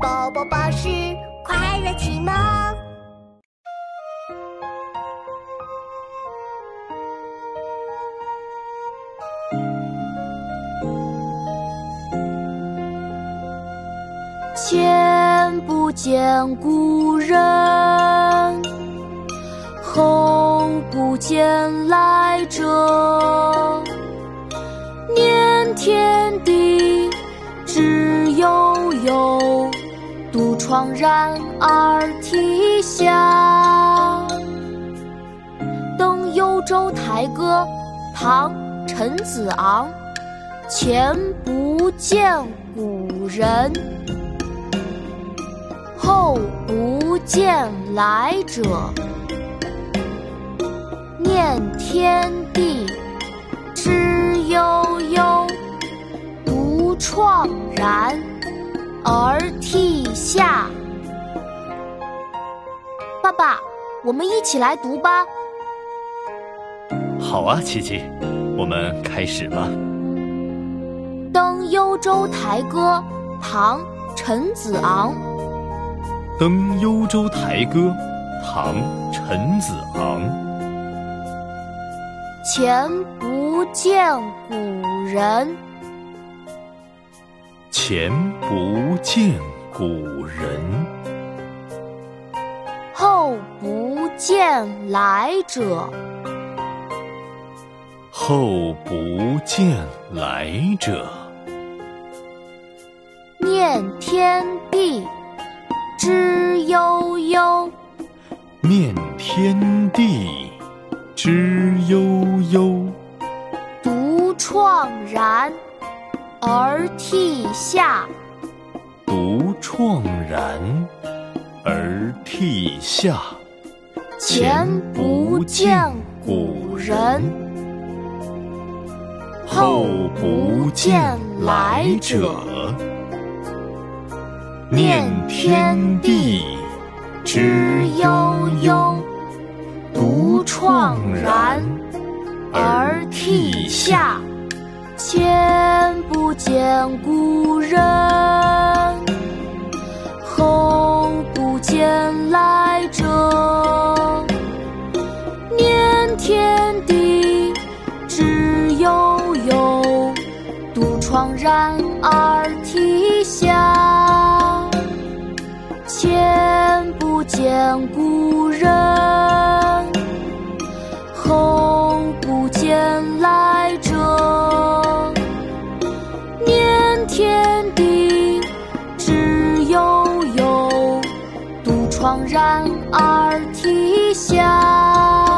宝宝巴士快乐启蒙。前不见古人，后不见来者。念天地独怆然而涕下。《登幽州台歌》唐·陈子昂，前不见古人。后不见来者，念天地之悠悠，独怆然而涕下。爸爸，我们一起来读吧。好啊，琪琪，我们开始吧。《登幽州台歌》唐·陈子昂。《登幽州台歌》唐·陈子昂。前不见古人，前不见古人，后不见来者，后不见来者。念天地。之悠悠，念天地之悠悠，独怆然而涕下，独怆然而涕下。前不见古人，后不见来者。念天地之悠悠，独怆然而涕下。千见古人，后不见来者。念天地之悠悠，独怆然而涕下。前不见古人，后不见来天地之悠悠，独怆然而涕下。